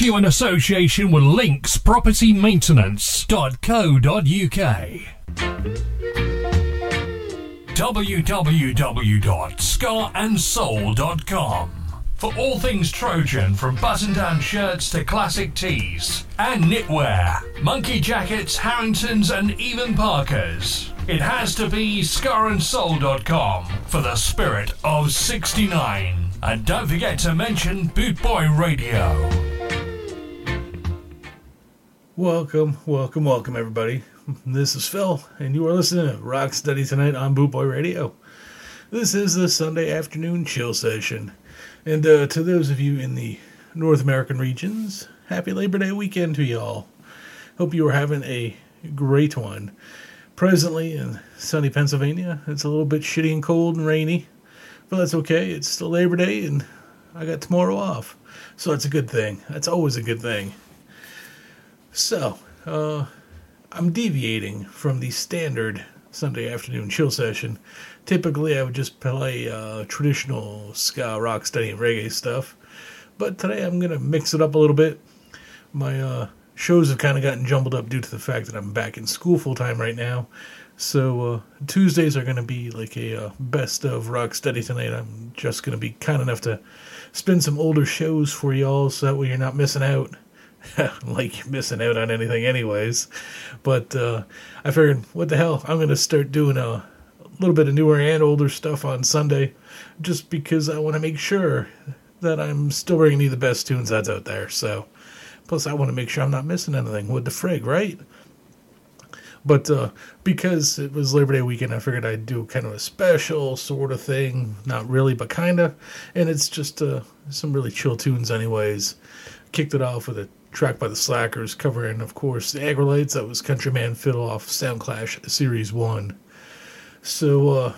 to you in association with Links Property Maintenance.co.uk. www.scarandsoul.com for all things Trojan from button down shirts to classic tees and knitwear, monkey jackets, Harringtons, and even Parkers. It has to be scarandsoul.com for the spirit of 69. And don't forget to mention Boot Boy Radio. Welcome, welcome, welcome, everybody. This is Phil, and you are listening to Rocksteady tonight on Boot Boy Radio. This is the Sunday afternoon chill session, and uh, to those of you in the North American regions, happy Labor Day weekend to y'all. Hope you are having a great one. Presently in sunny Pennsylvania, it's a little bit shitty and cold and rainy, but that's okay. It's still Labor Day, and I got tomorrow off, so that's a good thing. That's always a good thing. So, uh, I'm deviating from the standard Sunday afternoon chill session. Typically, I would just play uh, traditional ska, rock, steady, and reggae stuff. But today, I'm going to mix it up a little bit. My uh, shows have kind of gotten jumbled up due to the fact that I'm back in school full time right now. So, uh, Tuesdays are going to be like a uh, best of rock steady tonight. I'm just going to be kind enough to spin some older shows for y'all so that way you're not missing out. like missing out on anything anyways but uh, i figured what the hell i'm gonna start doing a little bit of newer and older stuff on sunday just because i want to make sure that i'm still bringing you the best tunes that's out there so plus i want to make sure i'm not missing anything with the frig right but uh, because it was Labor Day weekend, I figured I'd do kind of a special sort of thing. Not really, but kind of. And it's just uh, some really chill tunes, anyways. Kicked it off with a track by the Slackers covering, of course, the Aggrolites. That was Countryman Fiddle off Soundclash Series 1. So, uh,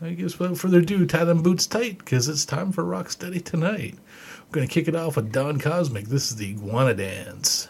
I guess without further ado, tie them boots tight because it's time for Rocksteady tonight. We're going to kick it off with Don Cosmic. This is the Iguana Dance.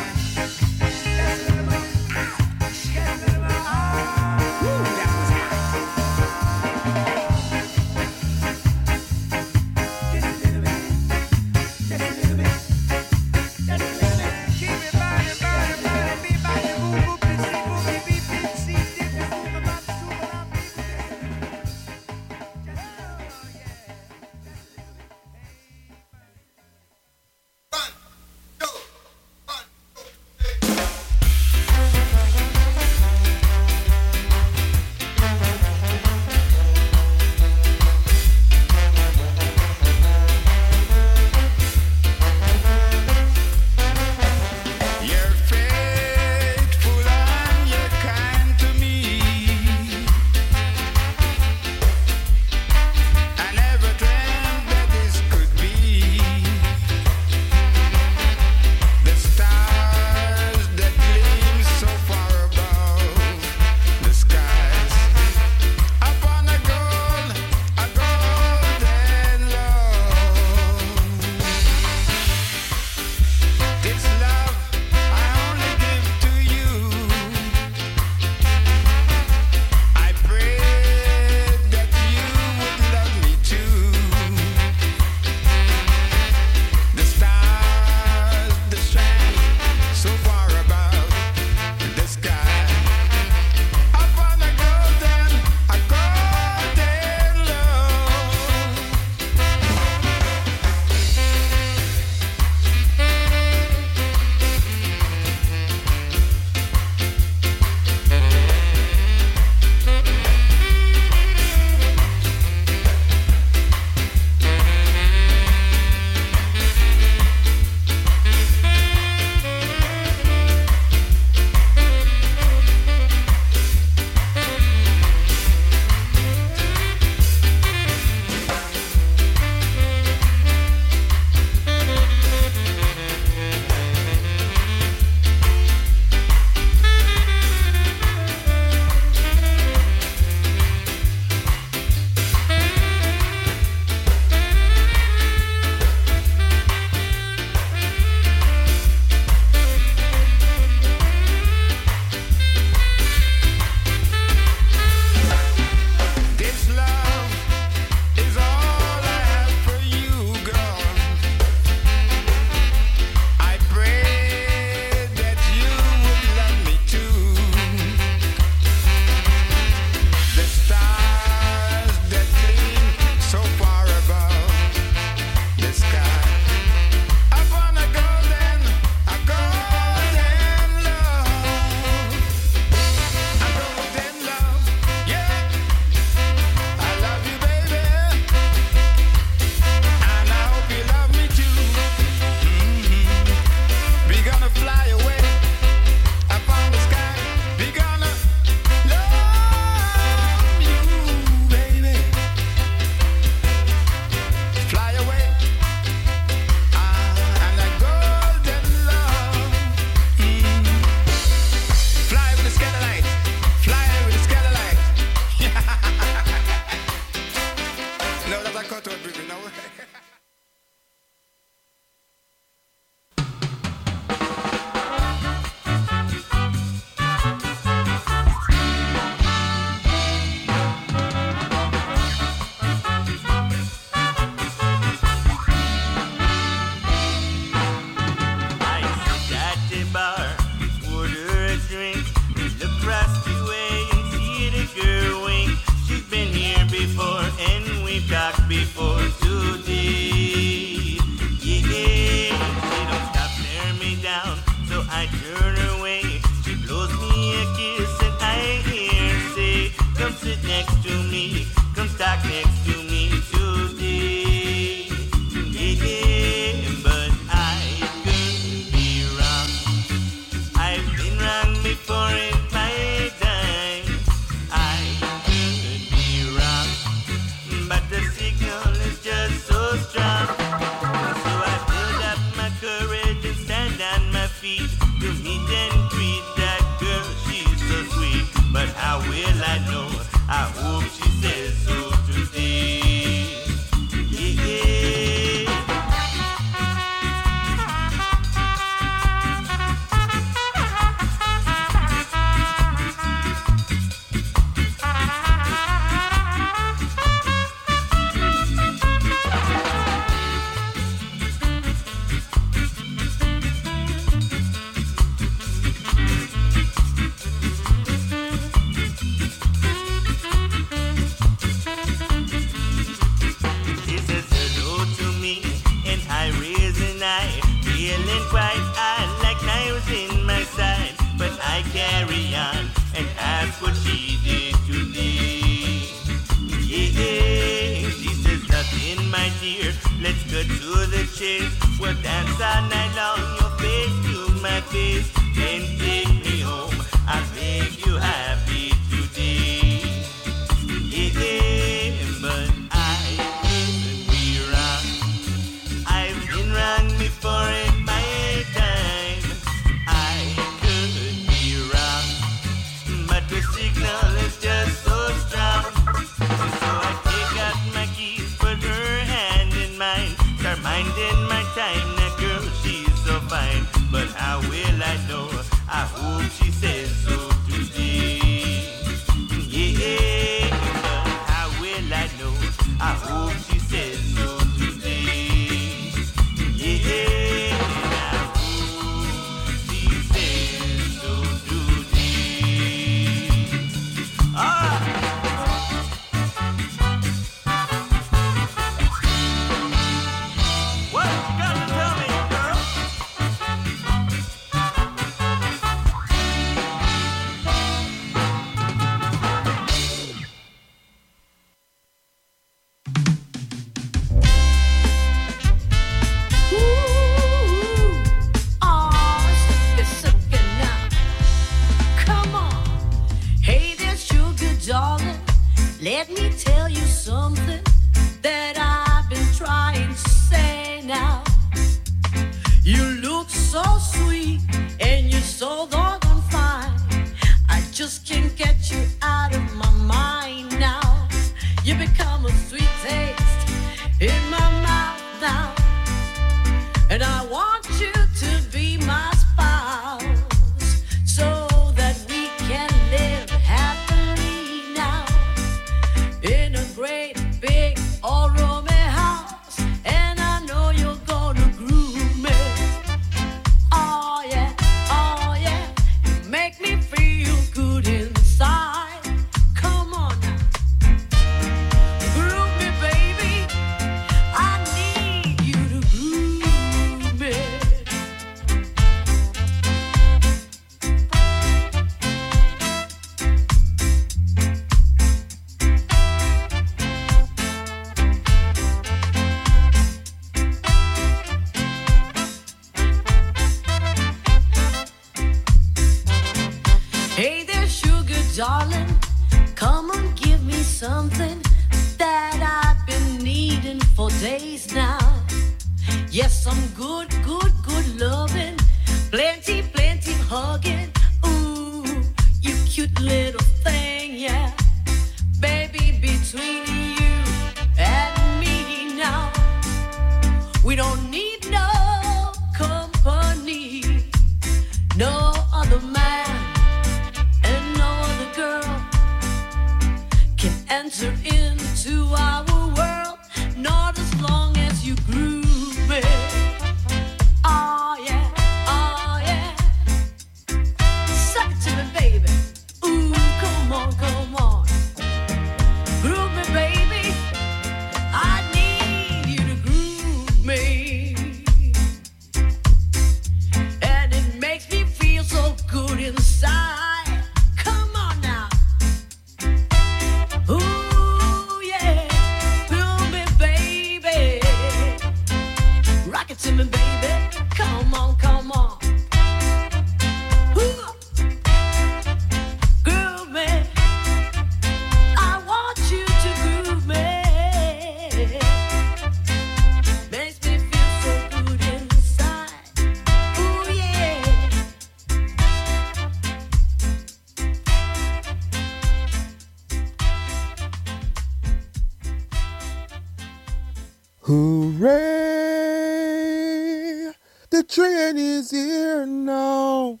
Here now.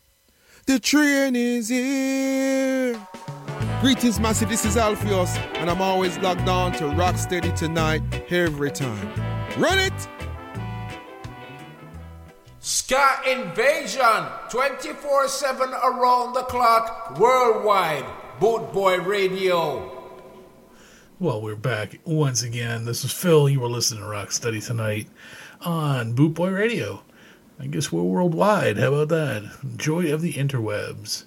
The train is here. Greetings, massive. This is Alpheus, and I'm always locked on to Rocksteady tonight, every time. Run it! Ska Invasion 24 7 around the clock worldwide. Boot Boy Radio. Well, we're back once again. This is Phil. You were listening to Rocksteady tonight on Boot Boy Radio. I guess we're worldwide. How about that? Joy of the interwebs.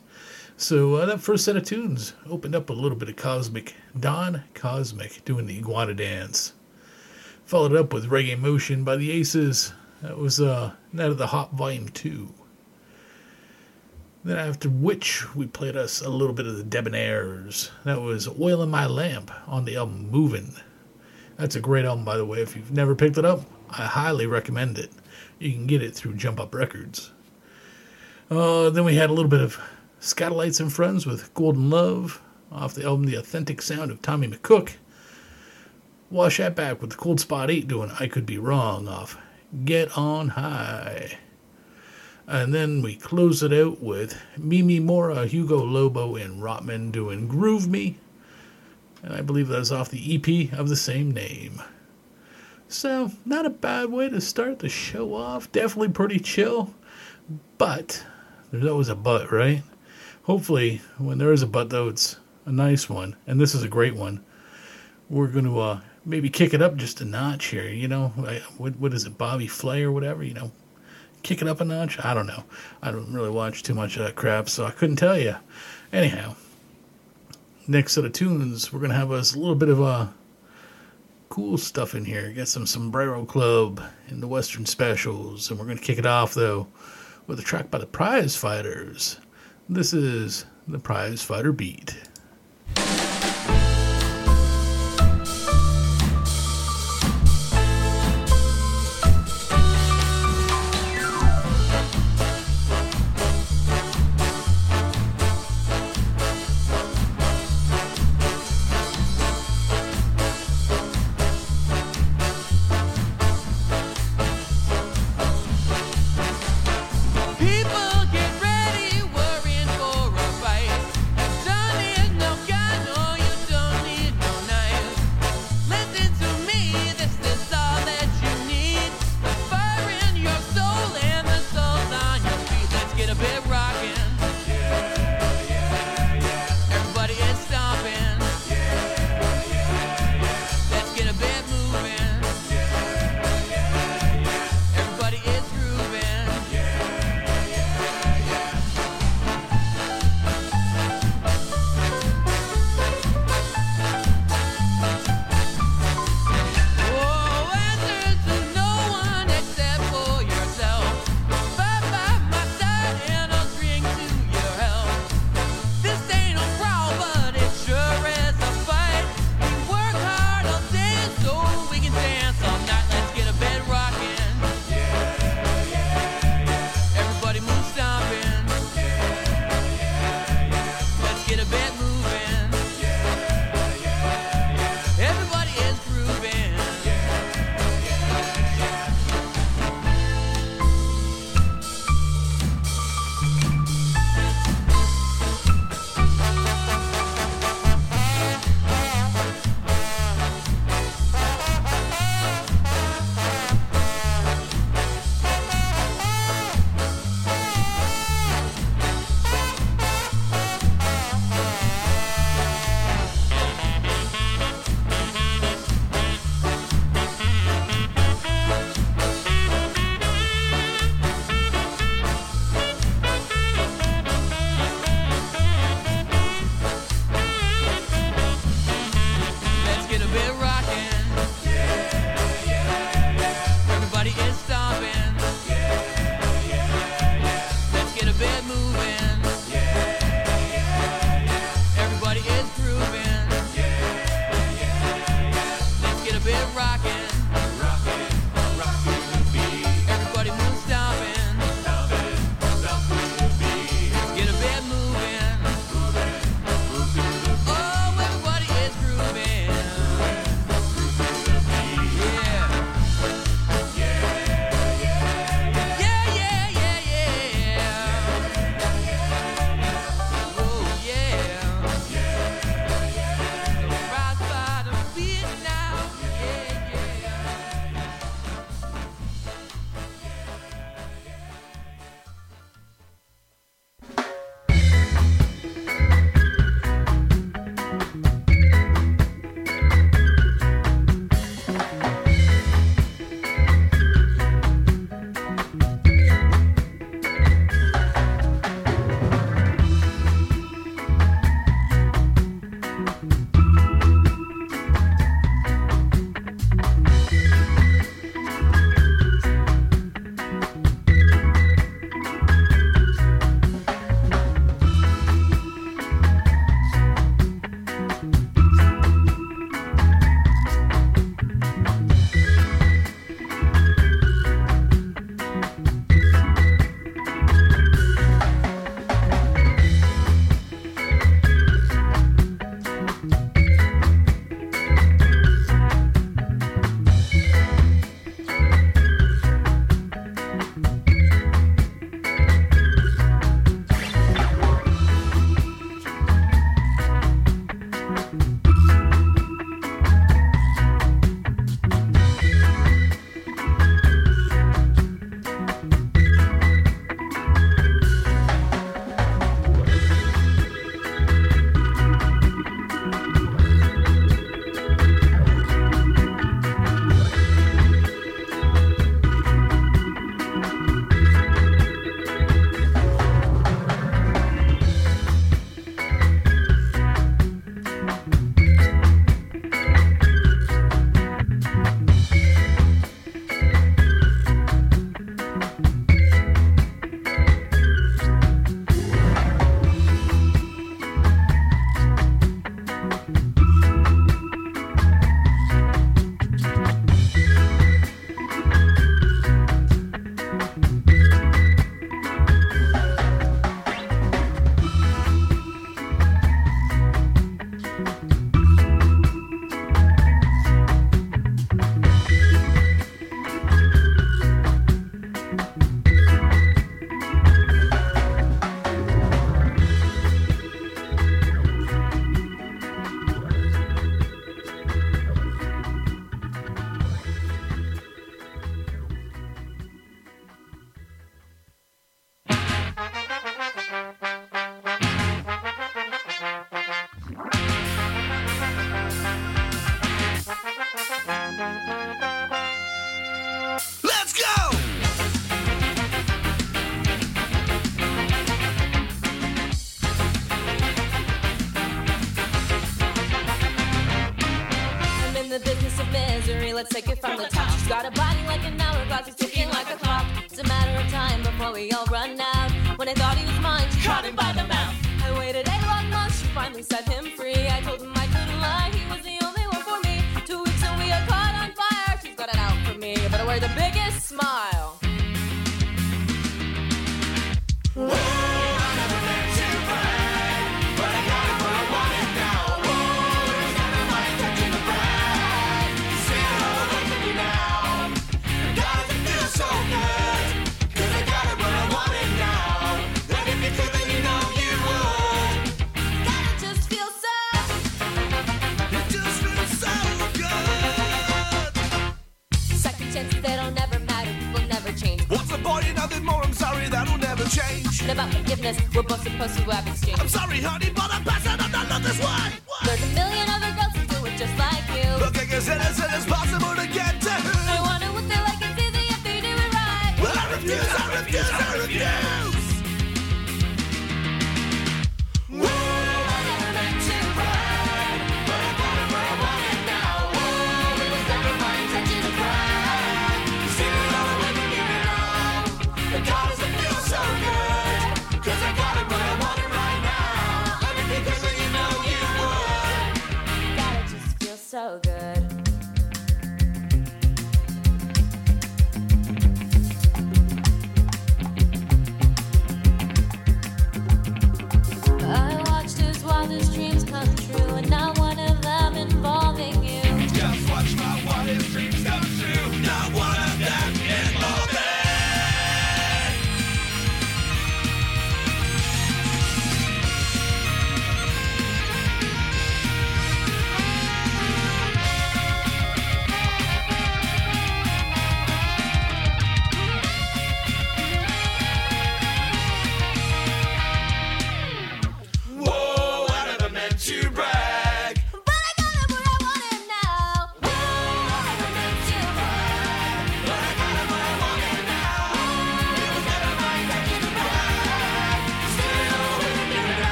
So uh, that first set of tunes opened up a little bit of Cosmic. Don Cosmic doing the Iguana Dance. Followed up with Reggae Motion by the Aces. That was uh, of the Hop Volume 2. Then after which we played us a little bit of the Debonaires. That was Oil in My Lamp on the album Movin'. That's a great album, by the way. If you've never picked it up, I highly recommend it. You can get it through Jump Up Records. Uh, then we had a little bit of Skatalites and Friends with Golden Love off the album The Authentic Sound of Tommy McCook. Wash that back with the Cold Spot 8 doing I Could Be Wrong off Get On High. And then we close it out with Mimi Mora, Hugo Lobo, and Rotman doing Groove Me. And I believe that is off the EP of the same name. So, not a bad way to start the show off. Definitely pretty chill. But, there's always a but, right? Hopefully, when there is a but, though, it's a nice one. And this is a great one. We're going to uh, maybe kick it up just a notch here. You know, I, what, what is it, Bobby Flay or whatever? You know, kick it up a notch? I don't know. I don't really watch too much of that crap, so I couldn't tell you. Anyhow, next set of tunes, we're to have us a little bit of uh, cool stuff in here. Got some Sombrero Club in the Western Specials, and we're going to kick it off, though, with a track by the Prize Fighters. This is the Prize Fighter Beat.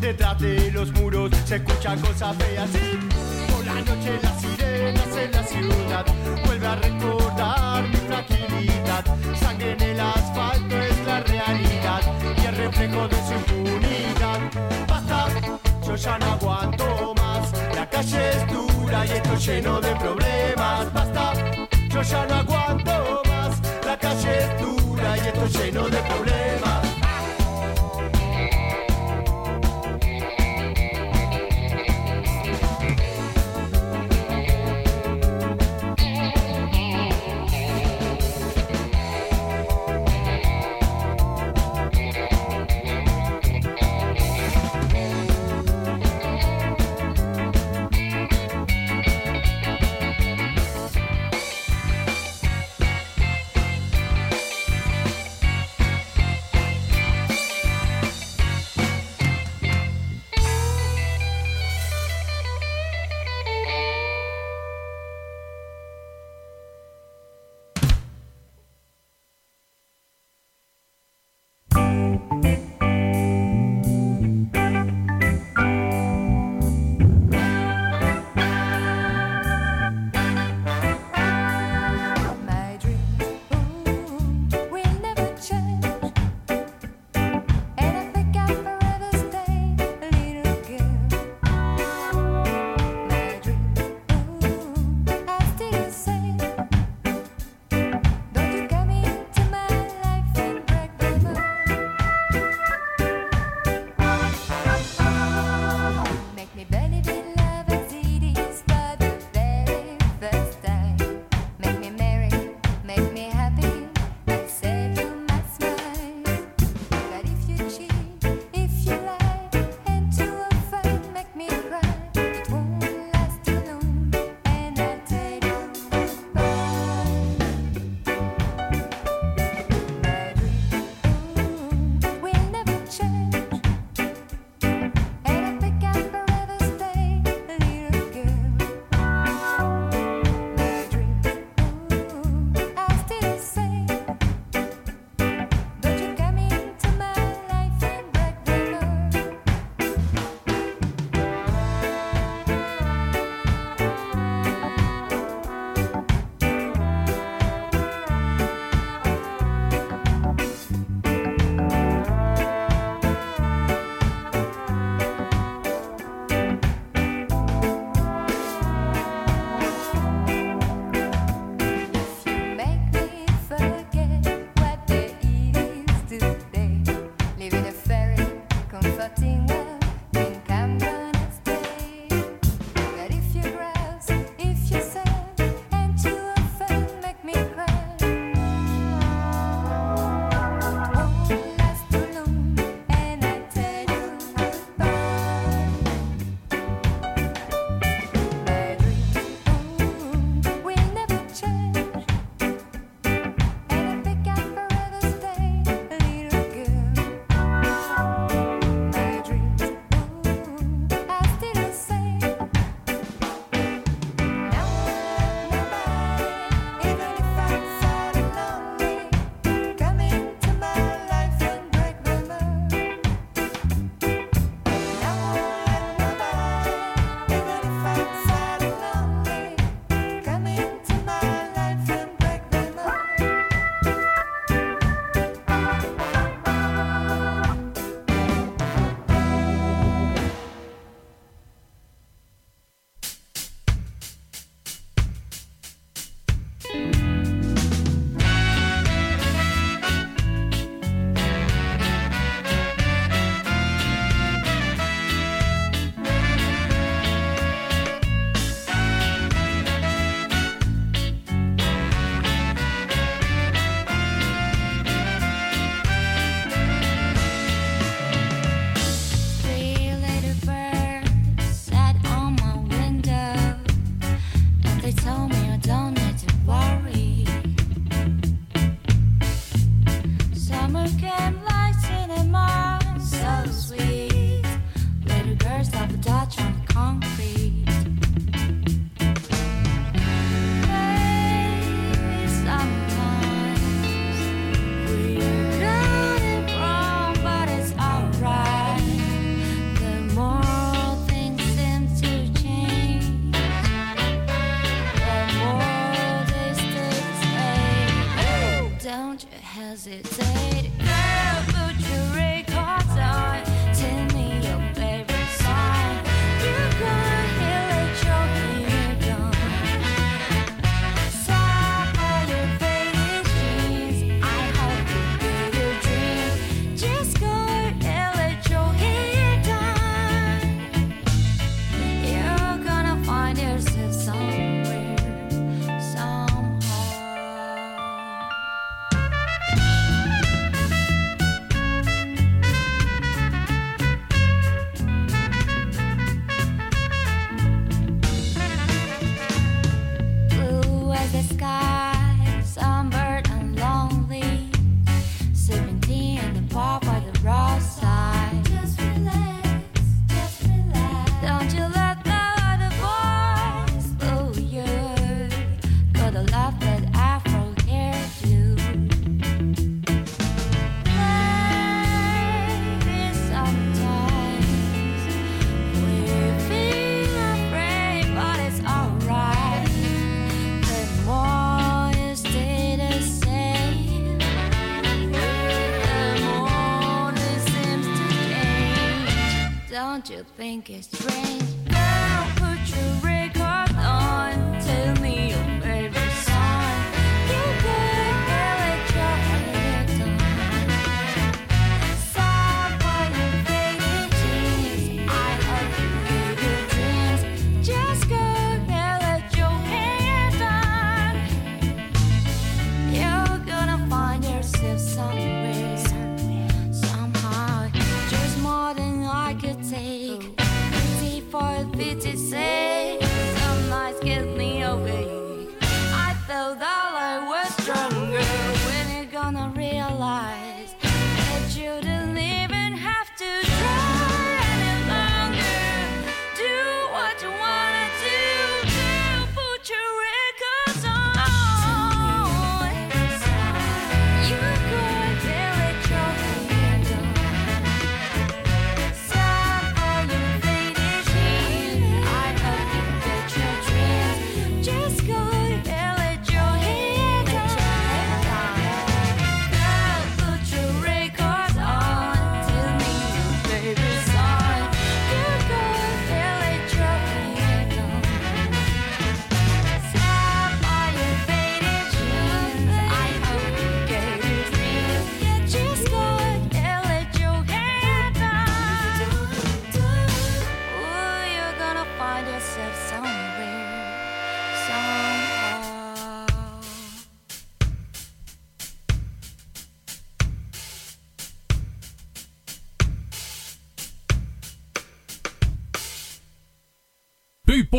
Detrás de los muros se escuchan cosas feas. Sí, por la noche las sirenas en la ciudad. Vuelve a recordar mi fragilidad. Sangre en el asfalto es la realidad. Y el reflejo de su impunidad. Basta, yo ya no aguanto más. La calle es dura y estoy lleno de problemas. Basta, yo ya no aguanto más. La calle es dura y estoy lleno de problemas. You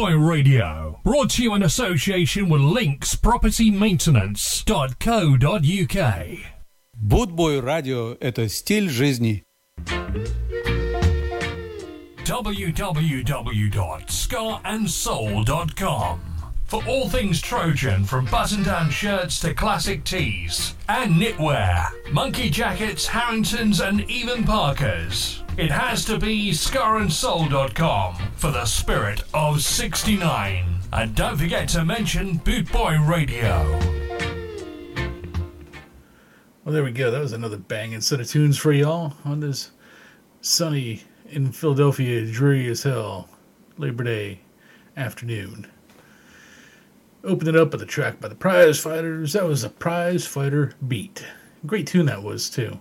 Boy Radio, brought to you in association with Links Property Maintenance.co.uk. Будбой радио – это стиль жизни. www.scarandsoul.com for all things Trojan from button down shirts to classic tees and knitwear, monkey jackets, Harringtons, and even Parkers. It has to be scarandsoul.com for the spirit of 69. And don't forget to mention Boot Boy Radio. Well, there we go. That was another banging set of tunes for y'all on this sunny in Philadelphia, dreary as hell Labor Day afternoon. Opened it up with a track by the Prize Fighters. That was a Prize Fighter beat. Great tune that was, too.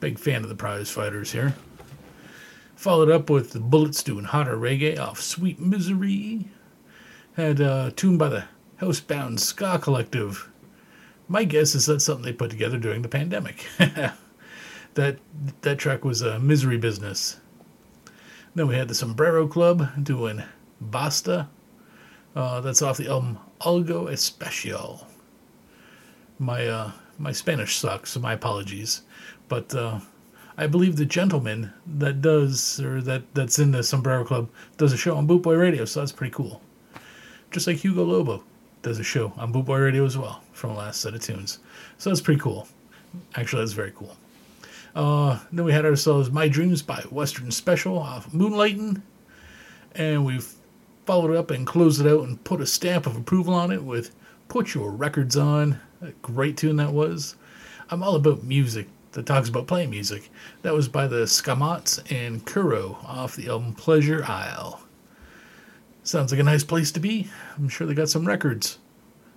Big fan of the Prize Fighters here. Followed up with the Bullets doing hotter reggae off Sweet Misery. Had a tune by the Housebound Ska Collective. My guess is that's something they put together during the pandemic. that that track was a misery business. Then we had the Sombrero Club doing Basta. Uh, that's off the album Algo Especial. My uh, my Spanish sucks, so my apologies. But uh, I believe the gentleman that does or that that's in the Sombrero Club does a show on Bootboy Radio, so that's pretty cool. Just like Hugo Lobo does a show on Bootboy Radio as well from the last set of tunes. So that's pretty cool. Actually, that's very cool. Uh, then we had ourselves My Dreams by Western Special off Moonlightin'. And we followed it up and closed it out and put a stamp of approval on it with Put Your Records On. A great tune that was. I'm all about music that talks about playing music. That was by the Scamots and Kuro off the album Pleasure Isle. Sounds like a nice place to be. I'm sure they got some records.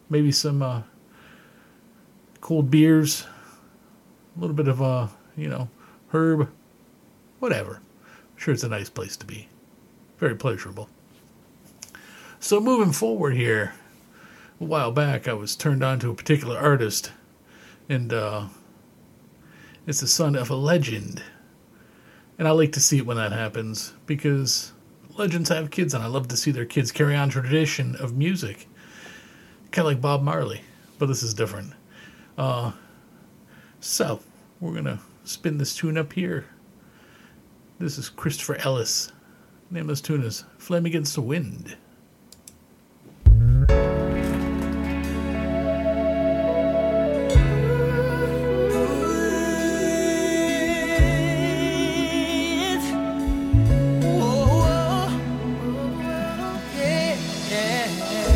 Maybe some uh, cold beers, a little bit of, uh, you know, herb, whatever. I'm sure it's a nice place to be. Very pleasurable. So moving forward here, a while back I was turned on to a particular artist, and uh, it's the son of a legend. And I like to see it when that happens because legends have kids, and I love to see their kids carry on tradition of music. Kind of like Bob Marley, but this is different. Uh, so we're gonna spin this tune up here. This is Christopher Ellis. name of this tune is "Flame Against the Wind." So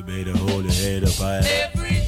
You better hold your head up high. Every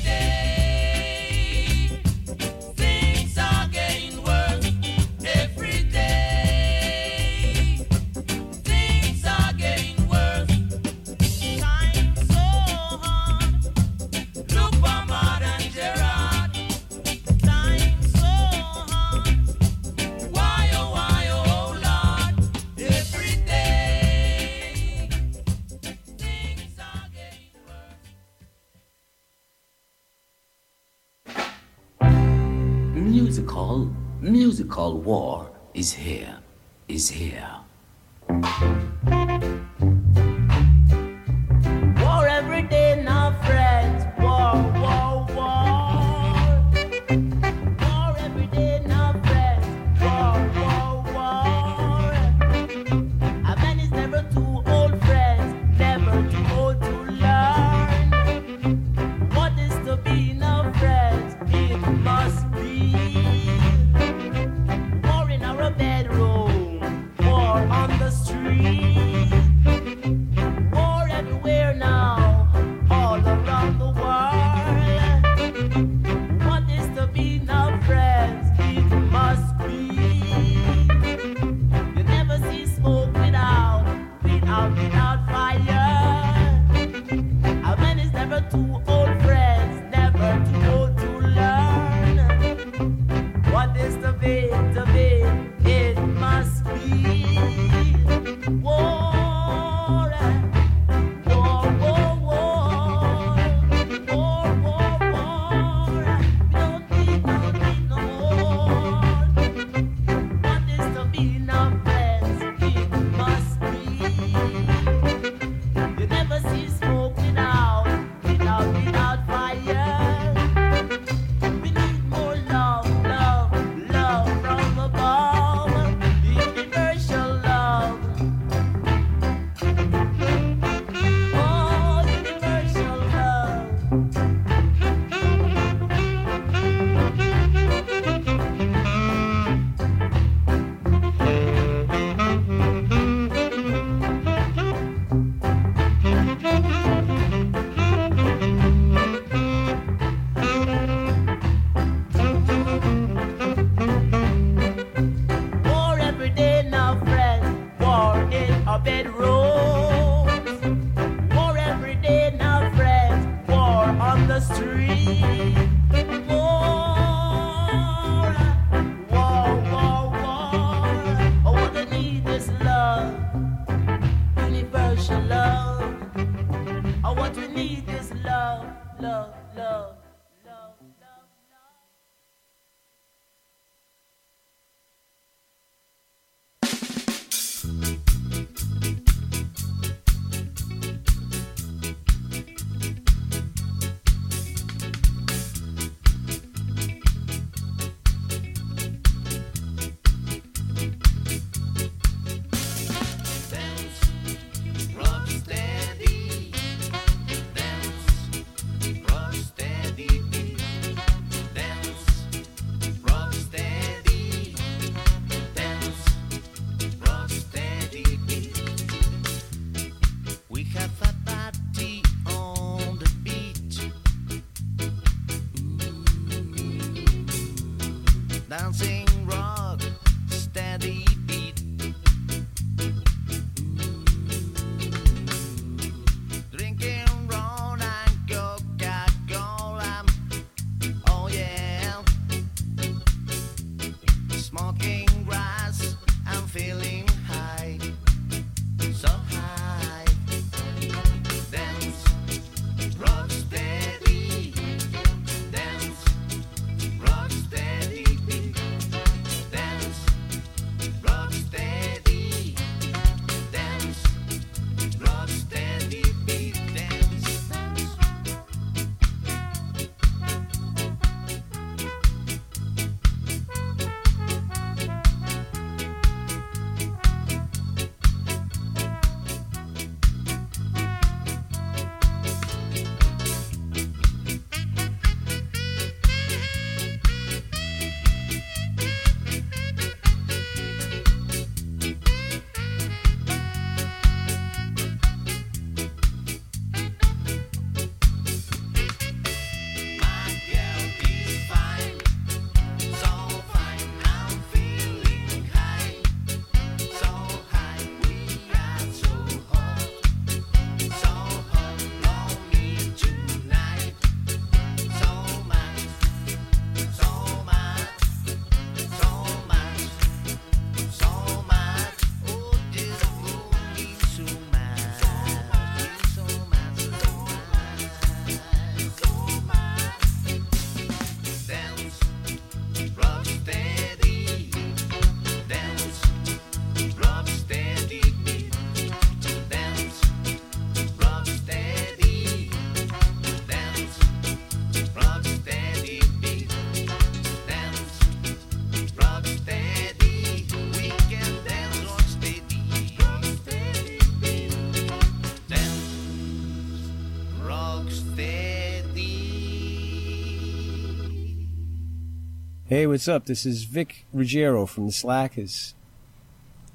Hey, what's up? This is Vic Ruggiero from The Slackers,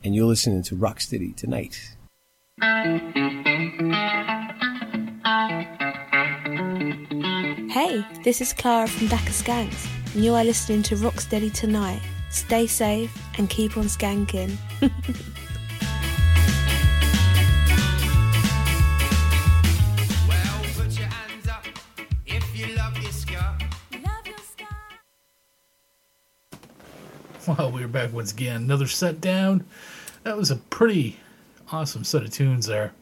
and you're listening to Rocksteady tonight. Hey, this is Clara from Daca Skanks, and you are listening to Rocksteady tonight. Stay safe and keep on skanking. Well, we are back once again. Another set down. That was a pretty awesome set of tunes there.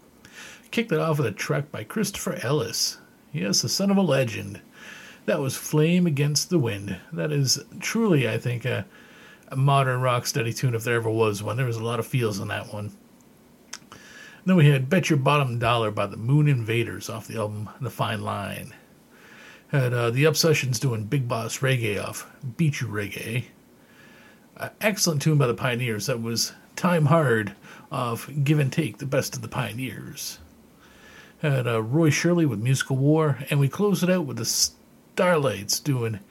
Kicked it off with a track by Christopher Ellis. Yes, the son of a legend. That was Flame Against the Wind. That is truly, I think, a, a modern rock steady tune if there ever was one. There was a lot of feels on that one. Then we had Bet Your Bottom Dollar by the Moon Invaders off the album The Fine Line. Had uh, the Obsessions doing Big Boss Reggae off Beat You Reggae. Excellent tune by the Pioneers. That was Time Hard of Give and Take, the best of the Pioneers. Had uh, Roy Shirley with Musical War, and we close it out with the Starlights doing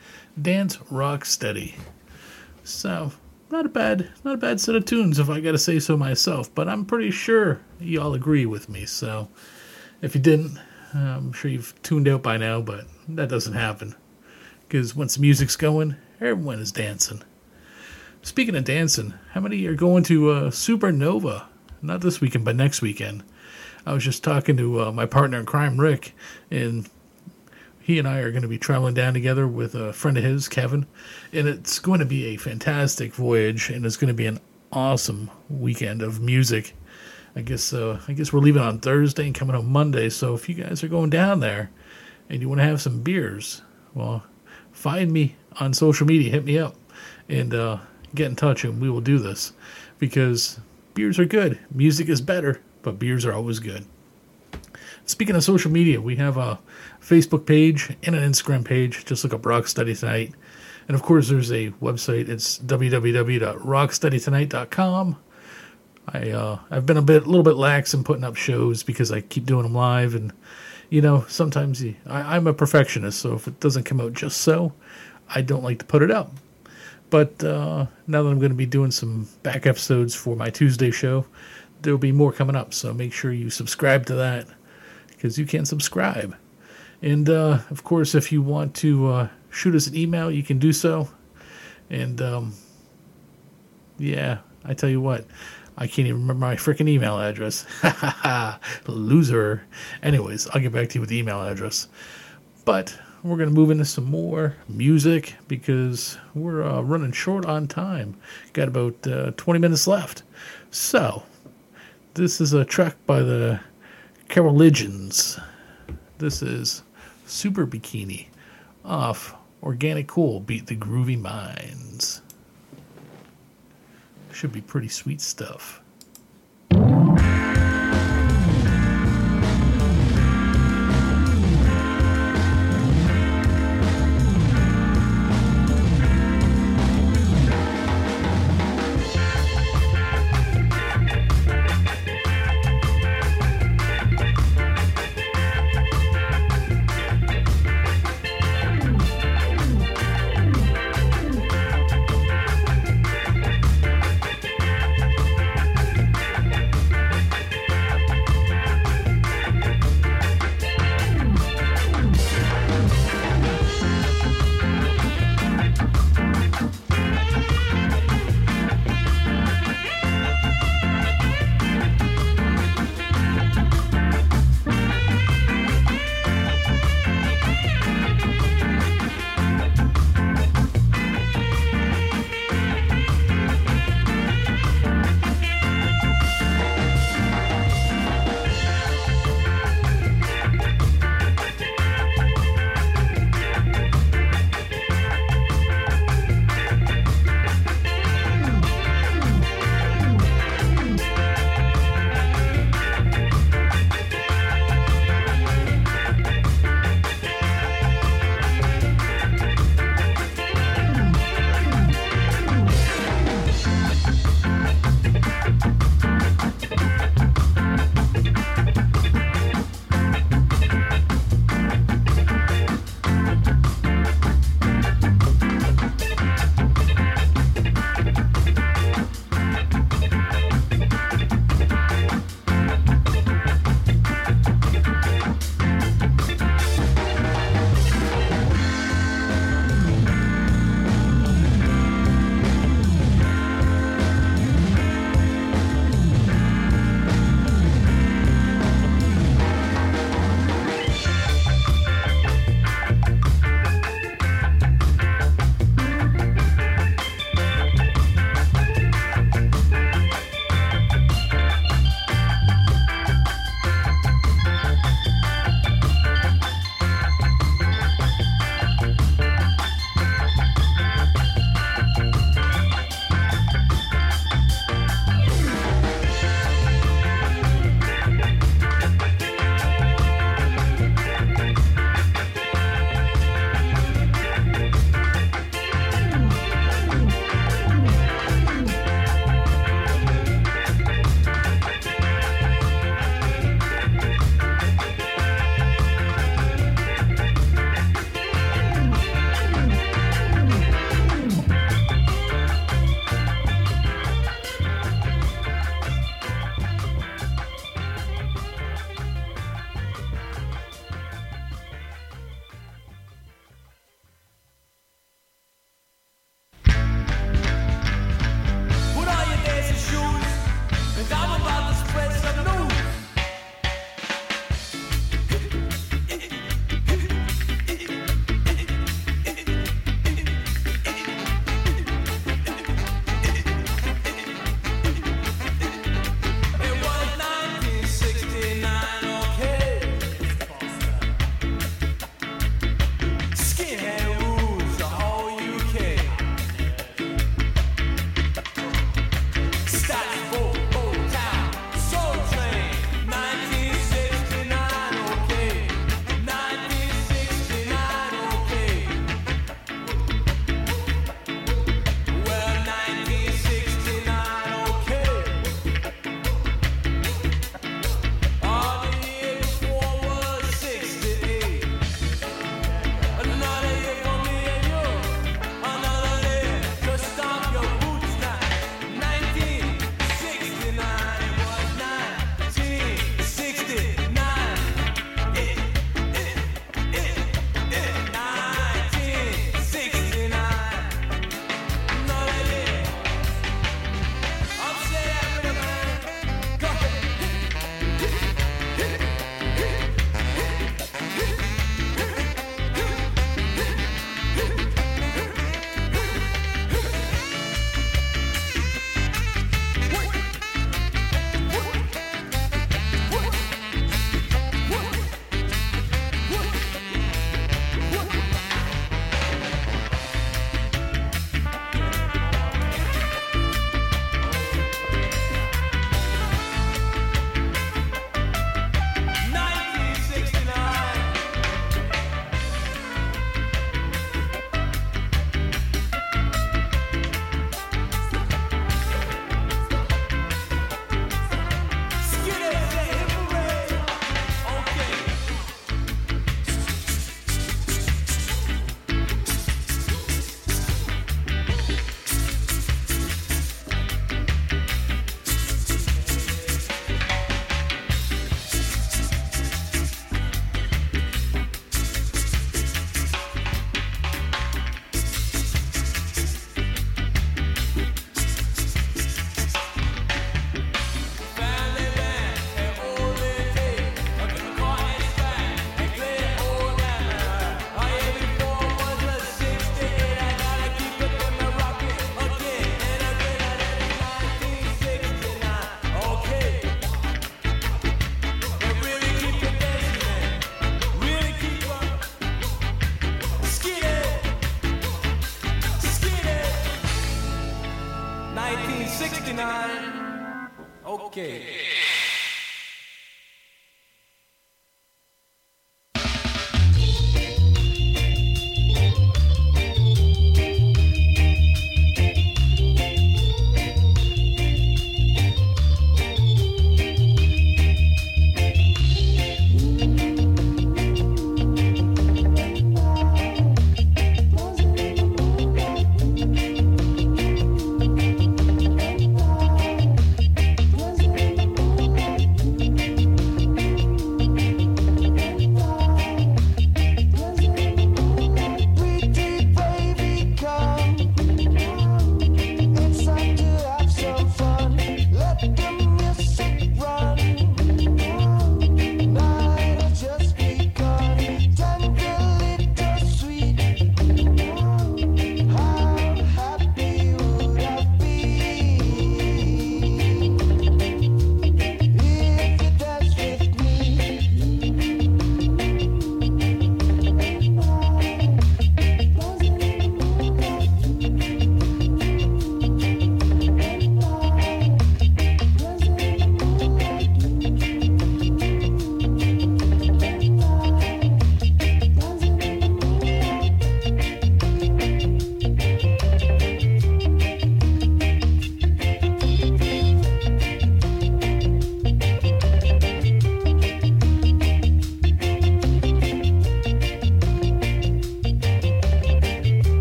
Dance Rock Steady. So, not a bad, not a bad set of tunes if I got to say so myself. But I'm pretty sure you all agree with me. So, if you didn't, I'm sure you've tuned out by now. But that doesn't happen because once the music's going, everyone is dancing. Speaking of dancing, how many are going to uh, Supernova? Not this weekend, but next weekend. I was just talking to uh, my partner in crime, Rick, and he and I are going to be traveling down together with a friend of his, Kevin, and it's going to be a fantastic voyage, and it's going to be an awesome weekend of music. I guess uh, I guess we're leaving on Thursday and coming on Monday. So if you guys are going down there and you want to have some beers, well, find me on social media, hit me up, and uh, get in touch, and we will do this because beers are good. Music is better, but beers are always good. Speaking of social media, we have a Facebook page and an Instagram page. Just look up Rocksteady Tonight. And of course, there's a website. It's www.rocksteadytonight.com. I uh, I've been a bit, a little bit lax in putting up shows because I keep doing them live, and you know sometimes you, I, I'm a perfectionist, so if it doesn't come out just so, I don't like to put it up. But uh, now that I'm going to be doing some back episodes for my Tuesday show, there'll be more coming up. So make sure you subscribe to that because you can subscribe. And uh, of course, if you want to uh, shoot us an email, you can do so. And um, yeah, I tell you what, I can't even remember my freaking email address. Loser. Anyways, I'll get back to you with the email address. But we're going to move into some more music because we're uh, running short on time. Got about uh, 20 minutes left. So, this is a track by the Carolingians. This is Super Bikini off Organic Cool Beat the Groovy Minds. Should be pretty sweet stuff.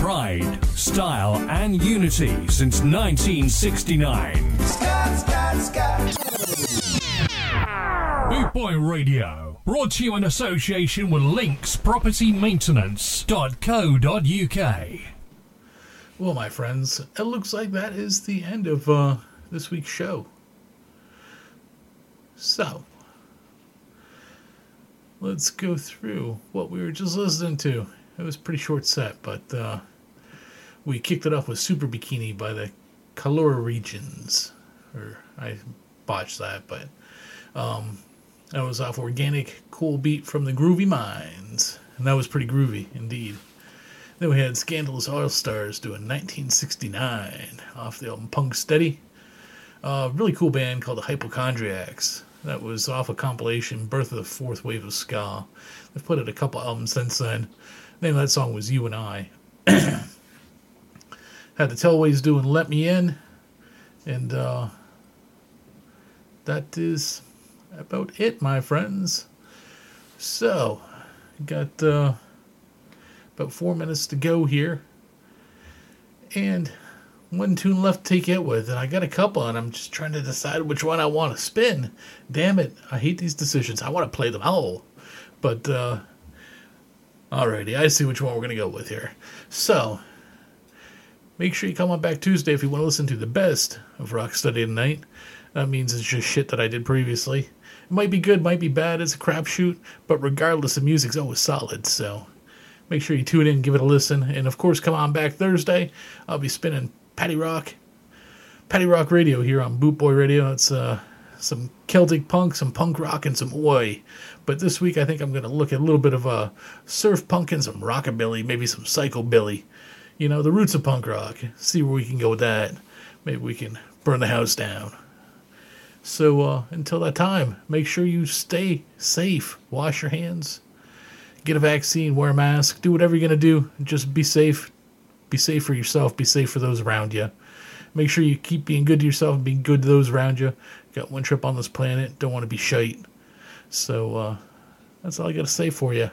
Pride, style, and unity since 1969. Bootboy Radio. Brought to you in association with Links Property Maintenance.co.uk. Well, my friends, it looks like that is the end of uh, this week's show. So, let's go through what we were just listening to. It was a pretty short set, but uh, we kicked it off with Super Bikini by the Calora Regions. Or I botched that, but um, that was off Organic Cool Beat from the Groovy Minds. And that was pretty groovy indeed. Then we had Skandalous All Stars doing 1969 off the album Punk Steady. A really cool band called the Hypochondriacs. That was off a compilation, Birth of the Fourth Wave of Ska. They've put out a couple albums since then. The name of that song was You and I. had the Tellways doing Let Me In. And uh, that is about it, my friends. So, got uh, about four minutes to go here. And one tune left to take it with, and I got a couple, and I'm just trying to decide which one I want to spin. Damn it, I hate these decisions. I want to play them all. But, uh, alrighty, I see which one we're going to go with here. So, make sure you come on back Tuesday if you want to listen to the best of Rocksteady Tonight. That means it's just shit that I did previously. It might be good, might be bad, it's a crapshoot, but regardless, the music's always solid, so make sure you tune in, give it a listen, and of course, come on back Thursday. I'll be spinning Paddy Rock, Paddy Rock Radio here on Boot Boy Radio. It's uh, some Celtic punk, some punk rock, and some oi. But this week, I think I'm going to look at a little bit of uh, surf punk and some rockabilly, maybe some psychobilly. You know, the roots of punk rock. See where we can go with that. Maybe we can burn the house down. So uh, until that time, make sure you stay safe. Wash your hands. Get a vaccine. Wear a mask. Do whatever you're to do. Just be safe. Be safe for yourself. Be safe for those around you. Make sure you keep being good to yourself and being good to those around you. Got one trip on this planet. Don't want to be shite. So uh, that's all I got to say for you.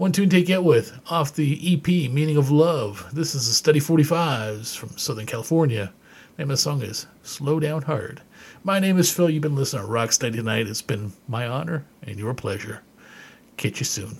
One tune to get with off the EP Meaning of Love. This is the Steady 45s from Southern California. Name of the song is Slow Down Hard. My name is Phil. You've been listening to Rock Steady Tonight. It's been my honor and your pleasure. Catch you soon.